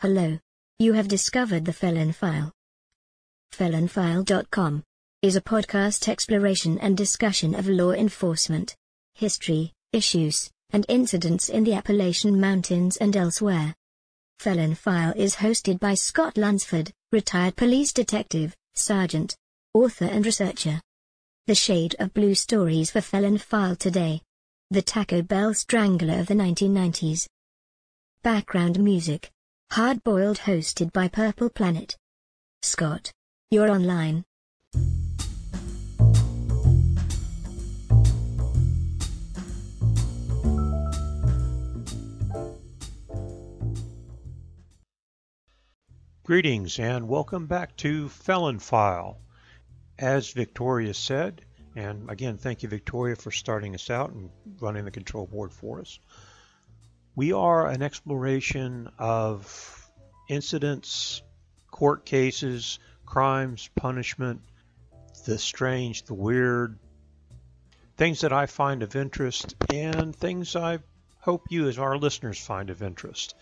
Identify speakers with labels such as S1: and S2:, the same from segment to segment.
S1: Hello. You have discovered the Felon File. FelonFile.com is a podcast exploration and discussion of law enforcement, history, issues, and incidents in the Appalachian Mountains and elsewhere. Felon File is hosted by Scott Lunsford, retired police detective, sergeant, author and researcher. The Shade of Blue Stories for Felon File today. The Taco Bell Strangler of the 1990s. Background music. Hard Boiled hosted by Purple Planet. Scott. You're online.
S2: Greetings and welcome back to Felon File. As Victoria said, and again, thank you, Victoria, for starting us out and running the control board for us. We are an exploration of incidents, court cases, crimes, punishment, the strange, the weird, things that I find of interest, and things I hope you, as our listeners, find of interest.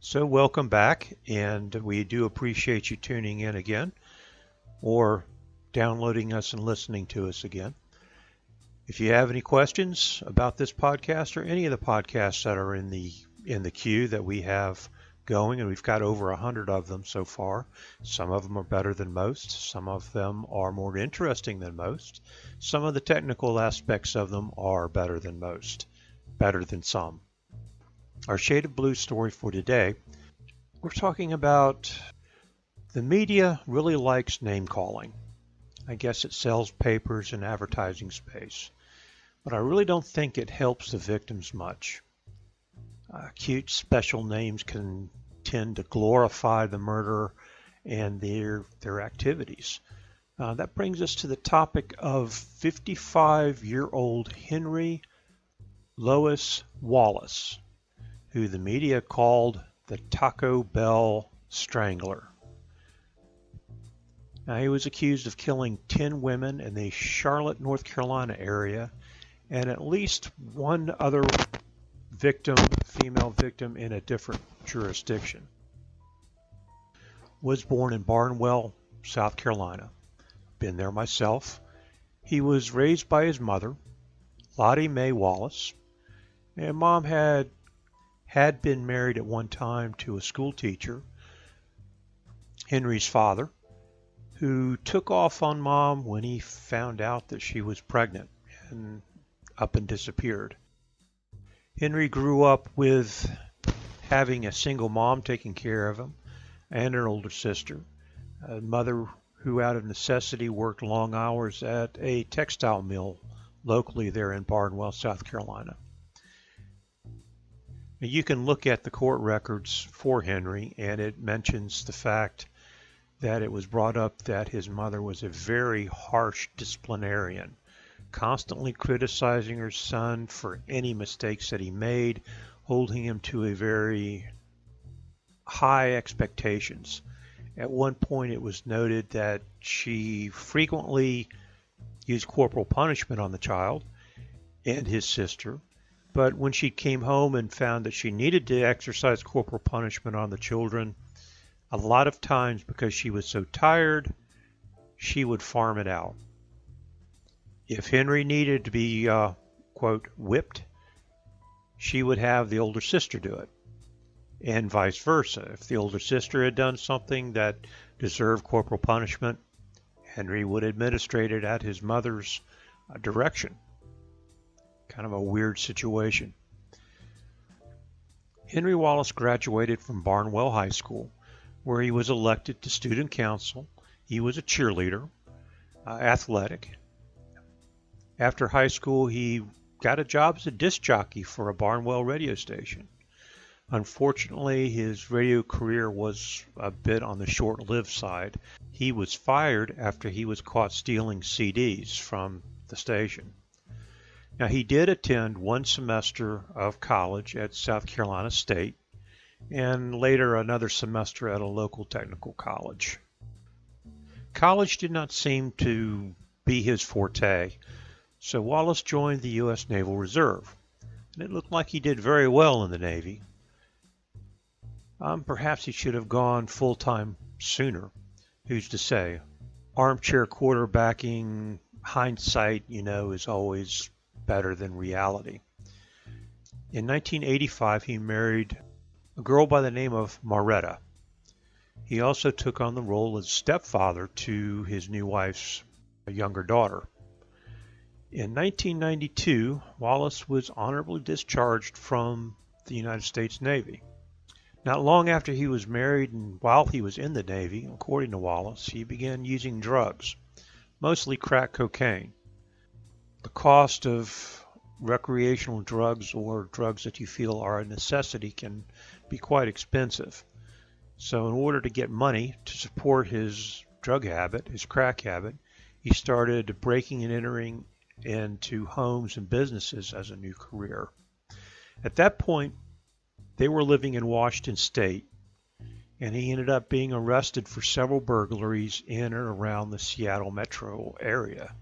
S2: So, welcome back, and we do appreciate you tuning in again or downloading us and listening to us again. If you have any questions about this podcast or any of the podcasts that are in the in the queue that we have going, and we've got over a hundred of them so far. Some of them are better than most. Some of them are more interesting than most. Some of the technical aspects of them are better than most, better than some. Our shade of blue story for today, we're talking about the media really likes name calling. I guess it sells papers and advertising space but I really don't think it helps the victims much. Uh, cute special names can tend to glorify the murderer and their their activities. Uh, that brings us to the topic of 55-year-old Henry Louis Wallace, who the media called the Taco Bell Strangler. Now, he was accused of killing 10 women in the Charlotte, North Carolina area and at least one other victim, female victim, in a different jurisdiction. Was born in Barnwell, South Carolina. Been there myself. He was raised by his mother, Lottie Mae Wallace, and mom had had been married at one time to a school teacher, Henry's father, who took off on mom when he found out that she was pregnant and up and disappeared. Henry grew up with having a single mom taking care of him and an older sister, a mother who out of necessity worked long hours at a textile mill locally there in Barnwell, South Carolina. You can look at the court records for Henry, and it mentions the fact that it was brought up that his mother was a very harsh disciplinarian constantly criticizing her son for any mistakes that he made, holding him to a very high expectations. At one point, it was noted that she frequently used corporal punishment on the child and his sister. But when she came home and found that she needed to exercise corporal punishment on the children, a lot of times because she was so tired, she would farm it out. If Henry needed to be, uh, quote, whipped, she would have the older sister do it, and vice versa. If the older sister had done something that deserved corporal punishment, Henry would administrate it at his mother's uh, direction. Kind of a weird situation. Henry Wallace graduated from Barnwell High School, where he was elected to student council. He was a cheerleader, uh, athletic, after high school, he got a job as a disc jockey for a Barnwell radio station. Unfortunately, his radio career was a bit on the short lived side. He was fired after he was caught stealing CDs from the station. Now, he did attend one semester of college at South Carolina State and later another semester at a local technical college. College did not seem to be his forte. So Wallace joined the U.S. Naval Reserve, and it looked like he did very well in the Navy. Um, perhaps he should have gone full time sooner. Who's to say? Armchair quarterbacking, hindsight, you know, is always better than reality. In 1985, he married a girl by the name of Maretta. He also took on the role as stepfather to his new wife's younger daughter. In 1992, Wallace was honorably discharged from the United States Navy. Not long after he was married and while he was in the Navy, according to Wallace, he began using drugs, mostly crack cocaine. The cost of recreational drugs or drugs that you feel are a necessity can be quite expensive. So in order to get money to support his drug habit, his crack habit, he started breaking and entering into homes and businesses as a new career. At that point, they were living in Washington State, and he ended up being arrested for several burglaries in and around the Seattle metro area.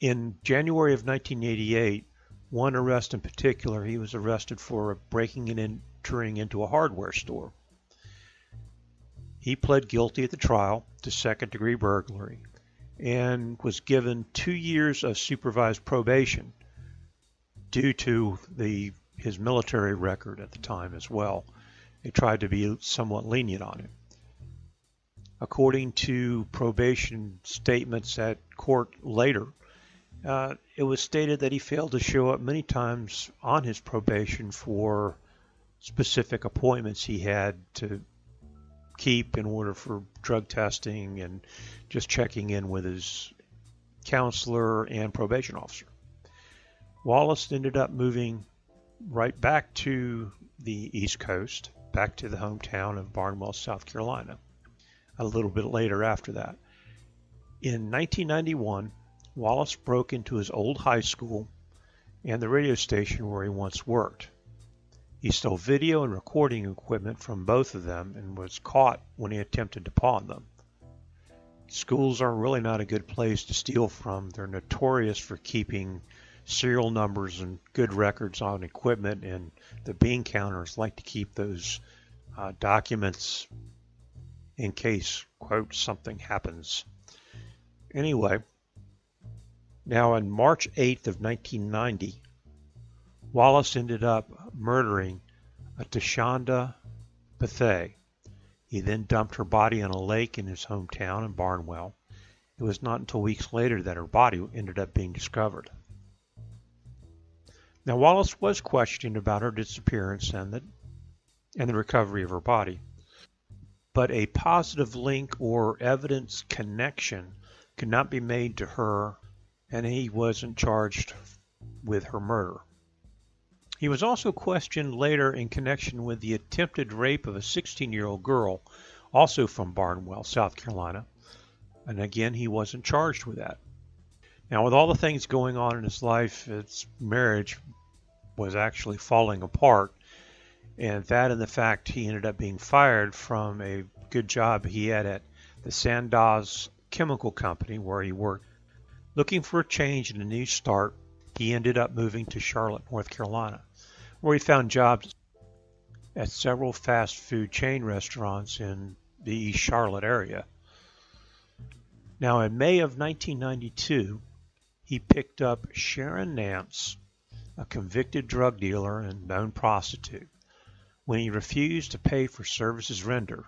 S2: In January of 1988, one arrest in particular, he was arrested for breaking and entering into a hardware store. He pled guilty at the trial to second degree burglary and was given two years of supervised probation due to the his military record at the time as well. They tried to be somewhat lenient on him. According to probation statements at court later, uh, it was stated that he failed to show up many times on his probation for specific appointments he had to keep in order for drug testing and just checking in with his counselor and probation officer. Wallace ended up moving right back to the East Coast, back to the hometown of Barnwell, South Carolina, a little bit later after that. In 1991, Wallace broke into his old high school and the radio station where he once worked. He stole video and recording equipment from both of them and was caught when he attempted to pawn them. Schools are really not a good place to steal from. They're notorious for keeping serial numbers and good records on equipment, and the bean counters like to keep those uh, documents in case, quote, something happens. Anyway, now on March 8th of 1990, Wallace ended up murdering a Tashonda Bethea. He then dumped her body in a lake in his hometown in Barnwell. It was not until weeks later that her body ended up being discovered. Now Wallace was questioned about her disappearance and the and the recovery of her body. But a positive link or evidence connection could not be made to her and he wasn't charged with her murder. He was also questioned later in connection with the attempted rape of a 16 year old girl, also from Barnwell, South Carolina. And again, he wasn't charged with that. Now, with all the things going on in his life, his marriage was actually falling apart. And that and the fact he ended up being fired from a good job he had at the Sandoz Chemical Company where he worked. Looking for a change and a new start, he ended up moving to Charlotte, North Carolina where he found jobs at several fast food chain restaurants in the East Charlotte area. Now, in May of 1992, he picked up Sharon Nance, a convicted drug dealer and known prostitute. When he refused to pay for services rendered,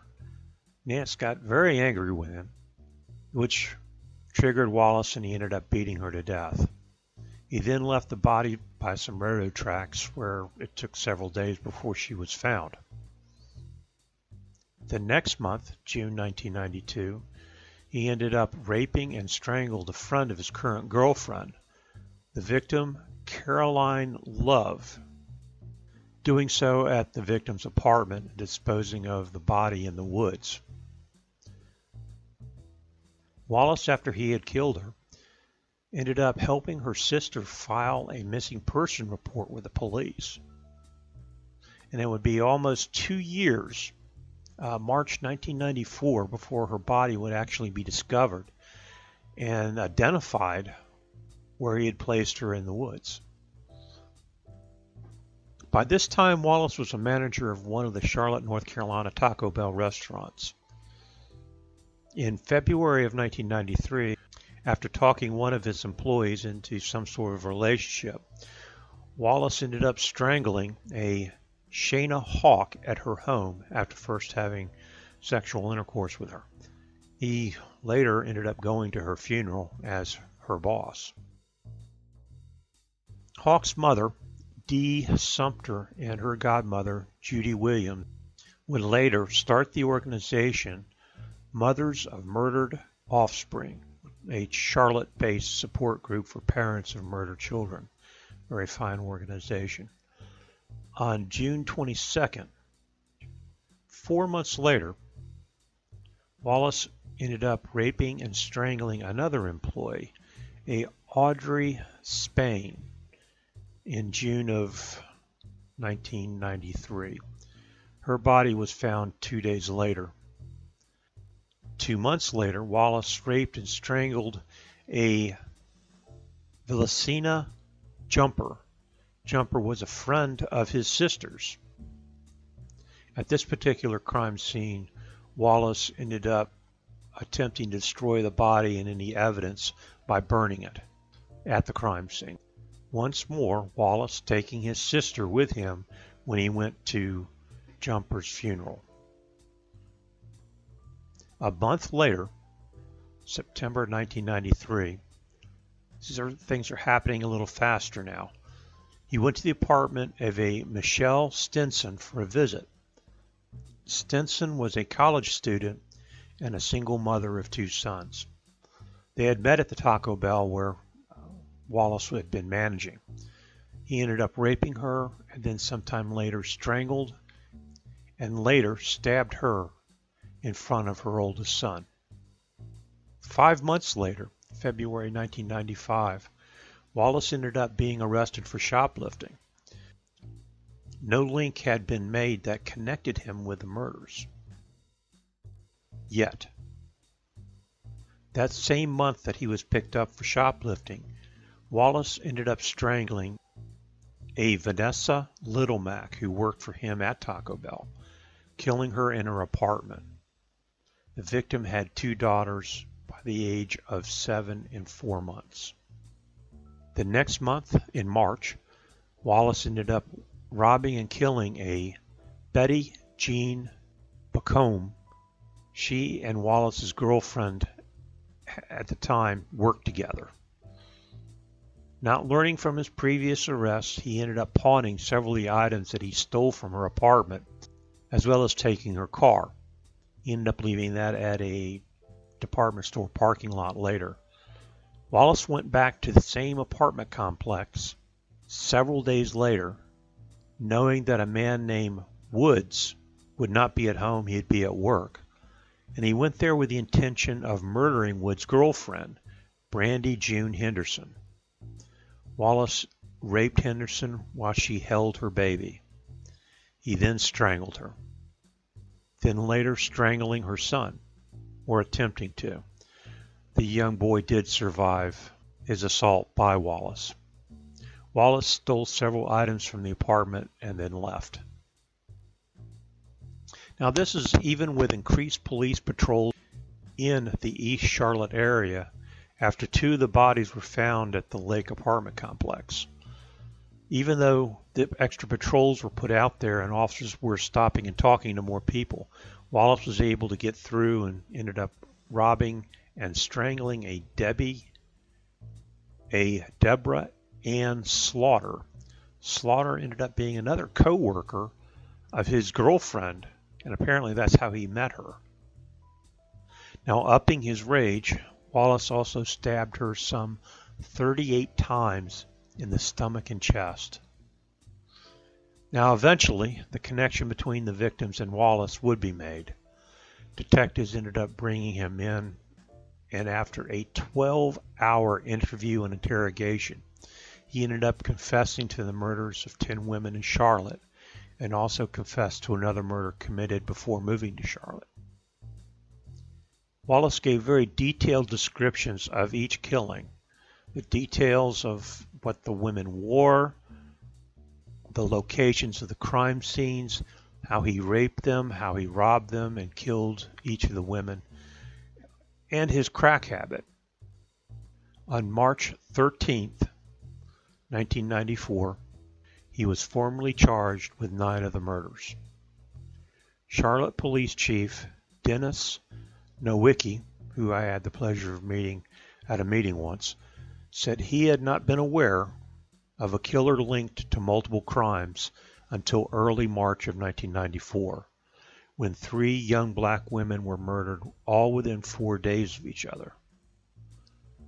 S2: Nance got very angry with him, which triggered Wallace and he ended up beating her to death. He then left the body by some railroad tracks where it took several days before she was found. The next month, June 1992, he ended up raping and strangled a friend of his current girlfriend, the victim, Caroline Love, doing so at the victim's apartment, disposing of the body in the woods. Wallace, after he had killed her, ended up helping her sister file a missing person report with the police. And it would be almost two years, uh, March 1994, before her body would actually be discovered and identified where he had placed her in the woods. By this time, Wallace was a manager of one of the Charlotte, North Carolina Taco Bell restaurants. In February of 1993, after talking one of his employees into some sort of relationship, Wallace ended up strangling a Shawna Hawk at her home after first having sexual intercourse with her. He later ended up going to her funeral as her boss. Hawk's mother, Dee Sumter, and her godmother, Judy Williams, would later start the organization Mothers of Murdered Offspring, a Charlotte based support group for parents of murdered children. Very fine organization. On June 22nd, four months later, Wallace ended up raping and strangling another employee, a Audrey Spain, in June of 1993. Her body was found two days later. Two months later, Wallace raped and strangled a Valencia Jumper. Jumper was a friend of his sister's. At this particular crime scene, Wallace ended up attempting to destroy the body and any evidence by burning it at the crime scene. Once more, Wallace taking his sister with him when he went to Jumper's funeral. A month later, September 1993, these are, things are happening a little faster now. He went to the apartment of a Michelle Stinson for a visit. Stinson was a college student and a single mother of two sons. They had met at the Taco Bell where uh, Wallace had been managing. He ended up raping her and then sometime later strangled and later stabbed her in front of her oldest son. Five months later, February 1995, Wallace ended up being arrested for shoplifting. No link had been made that connected him with the murders. Yet, that same month that he was picked up for shoplifting, Wallace ended up strangling a Vanessa Littlemack who worked for him at Taco Bell, killing her in her apartment. The victim had two daughters by the age of seven and four months. The next month, in March, Wallace ended up robbing and killing a Betty Jean Baucom. She and Wallace's girlfriend at the time worked together. Not learning from his previous arrests, he ended up pawning several of the items that he stole from her apartment, as well as taking her car. Ended up leaving that at a department store parking lot later. Wallace went back to the same apartment complex several days later, knowing that a man named Woods would not be at home, he'd be at work. And he went there with the intention of murdering Woods' girlfriend, Brandy June Henderson. Wallace raped Henderson while she held her baby. He then strangled her, then later strangling her son or attempting to. The young boy did survive his assault by Wallace. Wallace stole several items from the apartment and then left. Now, this is even with increased police patrol in the East Charlotte area after two of the bodies were found at the Lake apartment complex. Even though the extra patrols were put out there and officers were stopping and talking to more people, Wallace was able to get through and ended up robbing and strangling a Debbie, a Deborah Ann Slaughter. Slaughter ended up being another co-worker of his girlfriend, and apparently that's how he met her. Now, upping his rage, Wallace also stabbed her some 38 times in the stomach and chest. Now, eventually, the connection between the victims and Wallace would be made. Detectives ended up bringing him in, and after a 12 hour interview and interrogation, he ended up confessing to the murders of 10 women in Charlotte and also confessed to another murder committed before moving to Charlotte. Wallace gave very detailed descriptions of each killing, the details of what the women wore, the locations of the crime scenes, how he raped them, how he robbed them and killed each of the women, and his crack habit. On March 13th, 1994, he was formally charged with nine of the murders. Charlotte Police Chief Dennis Nowicki, who I had the pleasure of meeting at a meeting once, said he had not been aware of a killer linked to multiple crimes until early March of 1994, when three young black women were murdered all within four days of each other.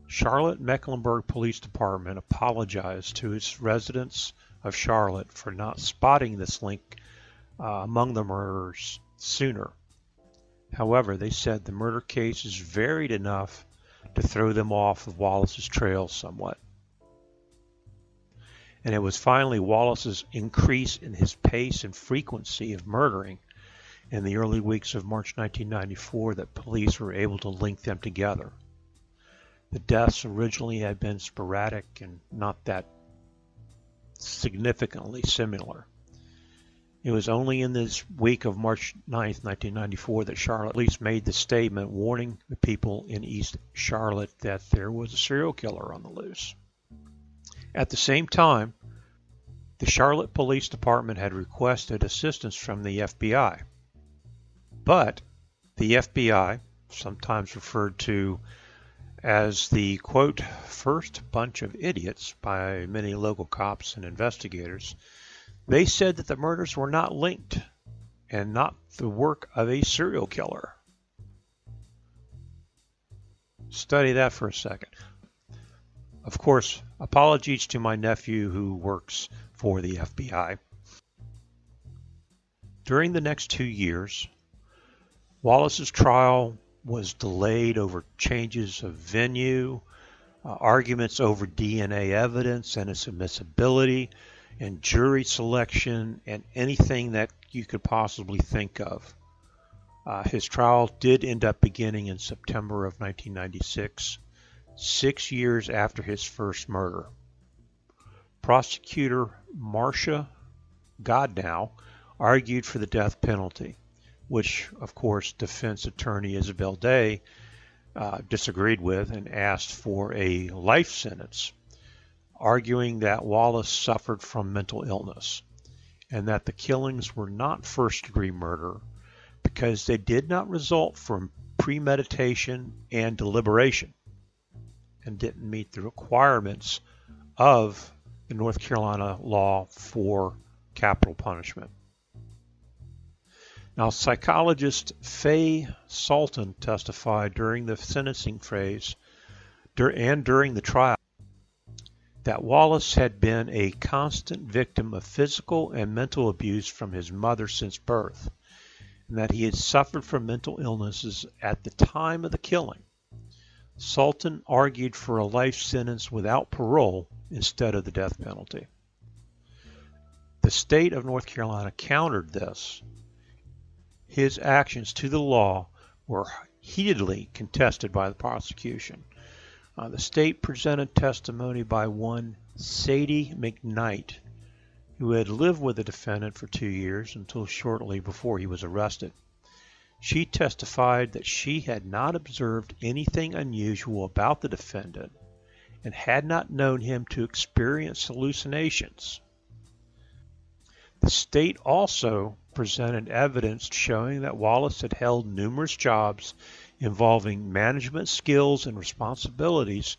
S2: Charlotte Mecklenburg Police Department apologized to its residents of Charlotte for not spotting this link uh, among the murderers sooner. However, they said the murder cases varied enough to throw them off of Wallace's trail somewhat. And it was finally Wallace's increase in his pace and frequency of murdering in the early weeks of March 1994 that police were able to link them together. The deaths originally had been sporadic and not that significantly similar. It was only in this week of March 9, 1994, that Charlotte Police made the statement warning the people in East Charlotte that there was a serial killer on the loose. At the same time, the Charlotte Police Department had requested assistance from the FBI. But the FBI, sometimes referred to as the quote, first bunch of idiots by many local cops and investigators, they said that the murders were not linked and not the work of a serial killer. Study that for a second. Of course, apologies to my nephew who works for the FBI. During the next two years, Wallace's trial was delayed over changes of venue, uh, arguments over DNA evidence and its admissibility, and jury selection and anything that you could possibly think of. Uh, his trial did end up beginning in September of 1996, six years after his first murder. Prosecutor Marcia Goodenow argued for the death penalty, which, of course, defense attorney Isabel Day uh, disagreed with and asked for a life sentence arguing that Wallace suffered from mental illness and that the killings were not first degree murder because they did not result from premeditation and deliberation and didn't meet the requirements of the North Carolina law for capital punishment. Now, psychologist Fay Sultan testified during the sentencing phase and during the trial that Wallace had been a constant victim of physical and mental abuse from his mother since birth, and that he had suffered from mental illnesses at the time of the killing. Sultan argued for a life sentence without parole instead of the death penalty. The state of North Carolina countered this. His actions to the law were heatedly contested by the prosecution. Uh, the state presented testimony by one Sadie McKnight, who had lived with the defendant for two years until shortly before he was arrested. She testified that she had not observed anything unusual about the defendant and had not known him to experience hallucinations. The state also presented evidence showing that Wallace had held numerous jobs involving management skills and responsibilities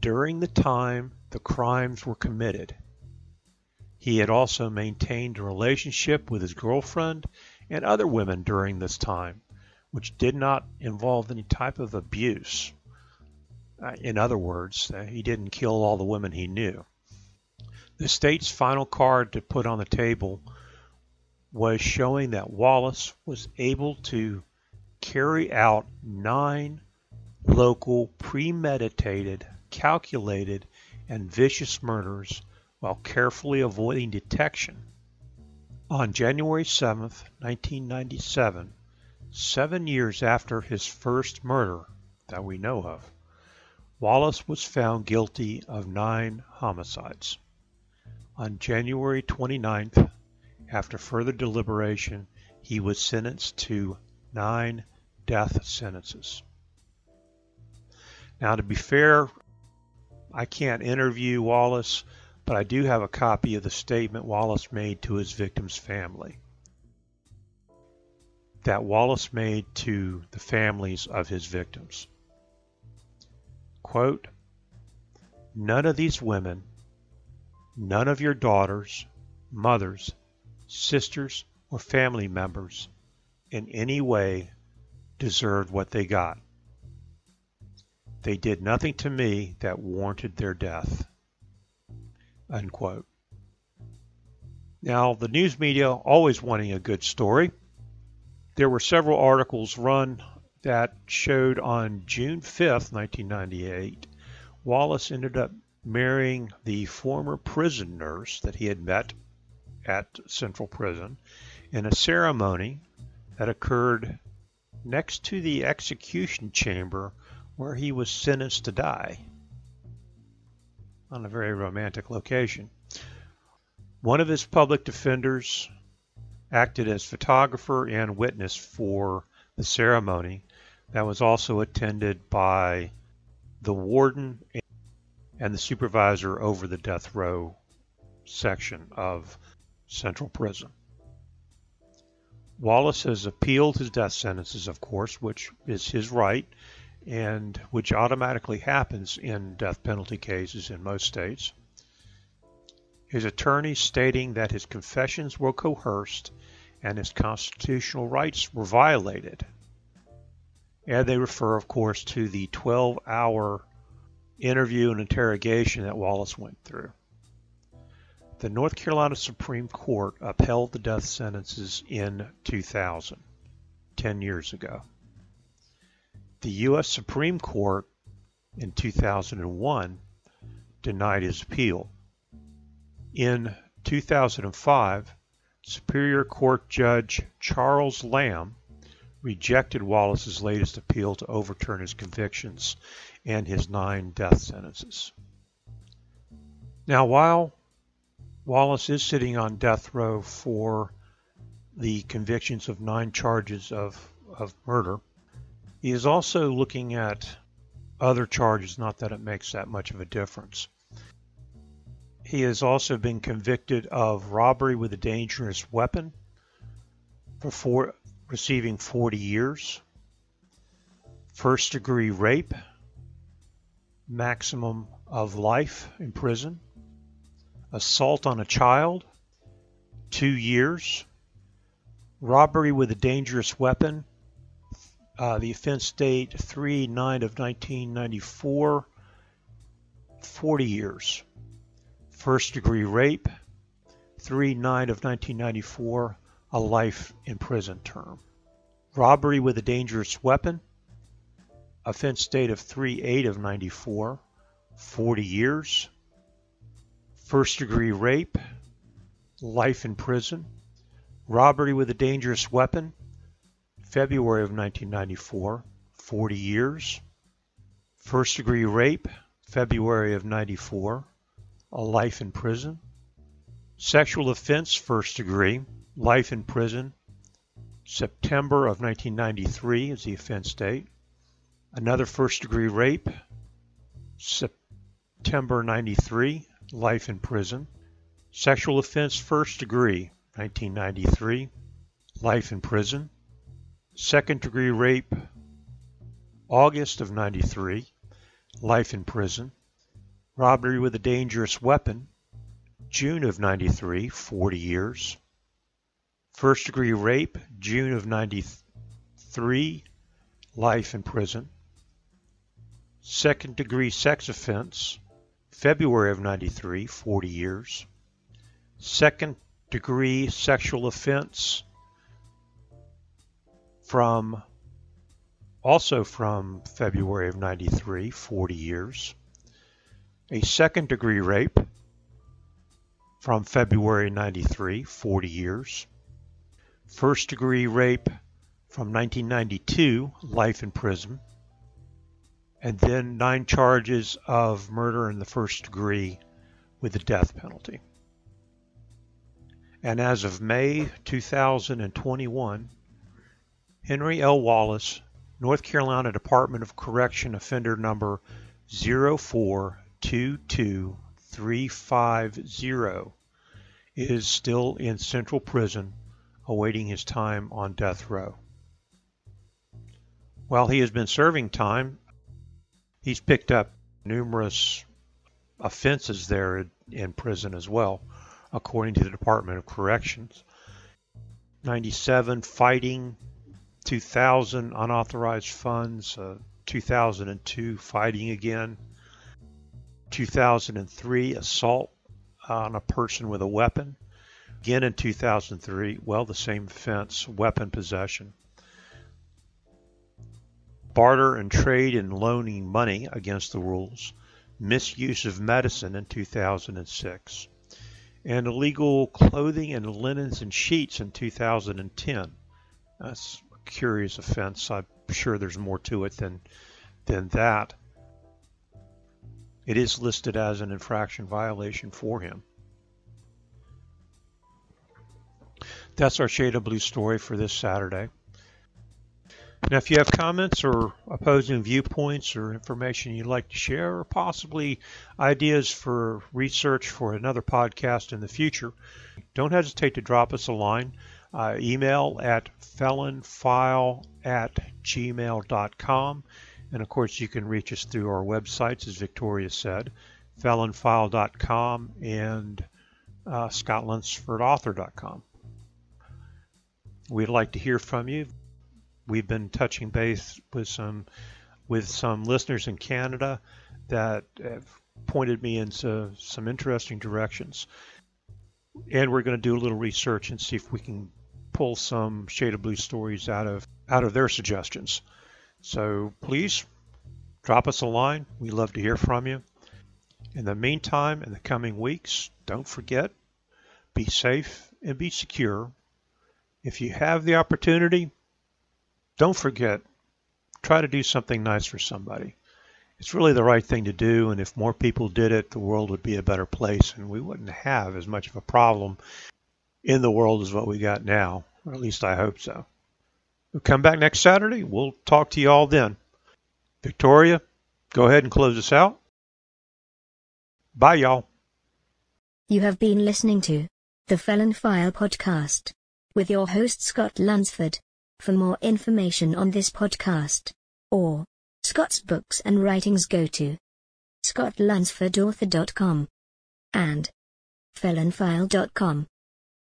S2: during the time the crimes were committed. He had also maintained a relationship with his girlfriend and other women during this time, which did not involve any type of abuse. Uh, in other words, uh, he didn't kill all the women he knew. The state's final card to put on the table was showing that Wallace was able to carry out nine local premeditated, calculated, and vicious murders while carefully avoiding detection. On January 7, 1997, seven years after his first murder that we know of, Wallace was found guilty of nine homicides. On January 29th, after further deliberation, he was sentenced to nine death sentences. Now, to be fair, I can't interview Wallace, but I do have a copy of the statement Wallace made to his victim's family. That Wallace made to the families of his victims. Quote, None of these women, none of your daughters, mothers, sisters, or family members in any way deserved what they got. They did nothing to me that warranted their death. Unquote. Now, the news media always wanting a good story. There were several articles run that showed on June 5th, 1998, Wallace ended up marrying the former prison nurse that he had met at Central Prison in a ceremony that occurred next to the execution chamber where he was sentenced to die on a very romantic location. One of his public defenders acted as photographer and witness for the ceremony that was also attended by the warden and the supervisor over the death row section of Central Prison. Wallace has appealed his death sentences, of course, which is his right and which automatically happens in death penalty cases in most states. His attorney stating that his confessions were coerced and his constitutional rights were violated. And they refer, of course, to the 12 hour interview and interrogation that Wallace went through. The North Carolina Supreme Court upheld the death sentences in 2000, 10 years ago. The U.S. Supreme Court in 2001 denied his appeal. In 2005, Superior Court Judge Charles Lamb rejected Wallace's latest appeal to overturn his convictions and his nine death sentences. Now, while Wallace is sitting on death row for the convictions of nine charges of, of murder, he is also looking at other charges, not that it makes that much of a difference. He has also been convicted of robbery with a dangerous weapon for receiving 40 years, first degree rape, maximum of life in prison, assault on a child, two years, robbery with a dangerous weapon, uh, the offense date 3 9 of 1994, 40 years. First degree rape, 3 9 of 1994, a life in prison term. Robbery with a dangerous weapon, offense date of 3 8 of 94, 40 years. First degree rape, life in prison. Robbery with a dangerous weapon, February of 1994, 40 years. First degree rape, February of 94, a life in prison. Sexual offense, first degree, life in prison. September of 1993 is the offense date. Another first degree rape, September 93, life in prison. Sexual offense, first degree, 1993, life in prison. Second degree rape, August of 93, life in prison. Robbery with a dangerous weapon, June of 93, 40 years. First degree rape, June of 93, life in prison. Second degree sex offense, February of 93, 40 years. Second degree sexual offense, from also from February of 93, 40 years. A second degree rape from February 93, 40 years. First degree rape from 1992, life in prison. And then nine charges of murder in the first degree with the death penalty. And as of May 2021, Henry L. Wallace, North Carolina Department of Correction offender number 0422350 is still in central prison awaiting his time on death row. While he has been serving time, he's picked up numerous offenses there in prison as well, according to the Department of Corrections. 97 fighting, 2000 unauthorized funds, uh, 2002 fighting again, 2003 assault on a person with a weapon, again in 2003, well, the same offense, weapon possession. Barter and trade in loaning money against the rules, misuse of medicine in 2006, and illegal clothing and linens and sheets in 2010. That's a curious offense. I'm sure there's more to it than than that. It is listed as an infraction violation for him. That's our Shade of Blue story for this Saturday. Now, if you have comments or opposing viewpoints or information you'd like to share, or possibly ideas for research for another podcast in the future, don't hesitate to drop us a line. Uh, email at felonfile at gmail.com. And of course, you can reach us through our websites, as Victoria said, felonfile.com and uh, scottlunsfordauthor.com. We'd like to hear from you. We've been touching base with some with some listeners in Canada that have pointed me into some interesting directions. And we're going to do a little research and see if we can pull some Shade of Blue stories out of out of their suggestions. So please drop us a line. We love to hear from you. In the meantime, in the coming weeks, don't forget, be safe and be secure. If you have the opportunity, don't forget, try to do something nice for somebody. It's really the right thing to do, and if more people did it, the world would be a better place, and we wouldn't have as much of a problem in the world as what we got now, or at least I hope so. We'll come back next Saturday. We'll talk to you all then. Victoria, go ahead and close us out. Bye, y'all.
S1: You have been listening to the Felon File podcast with your host Scott Lunsford. For more information on this podcast or Scott's books and writings, go to scottlunsfordauthor.com and felonfile.com.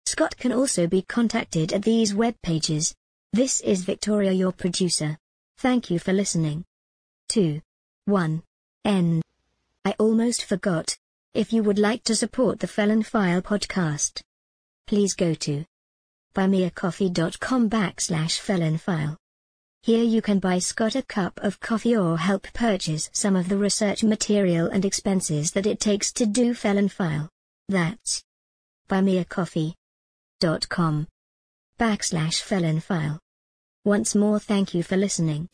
S1: Scott can also be contacted at these web pages. This is Victoria, your producer. Thank you for listening. 2. 1. End. I almost forgot. If you would like to support the Felon File podcast, please go to buymeacoffee.com backslash felonfile. Here you can buy Scott a cup of coffee or help purchase some of the research material and expenses that it takes to do Felon File. That's buymeacoffee.com backslash felonfile. Once more thank you for listening.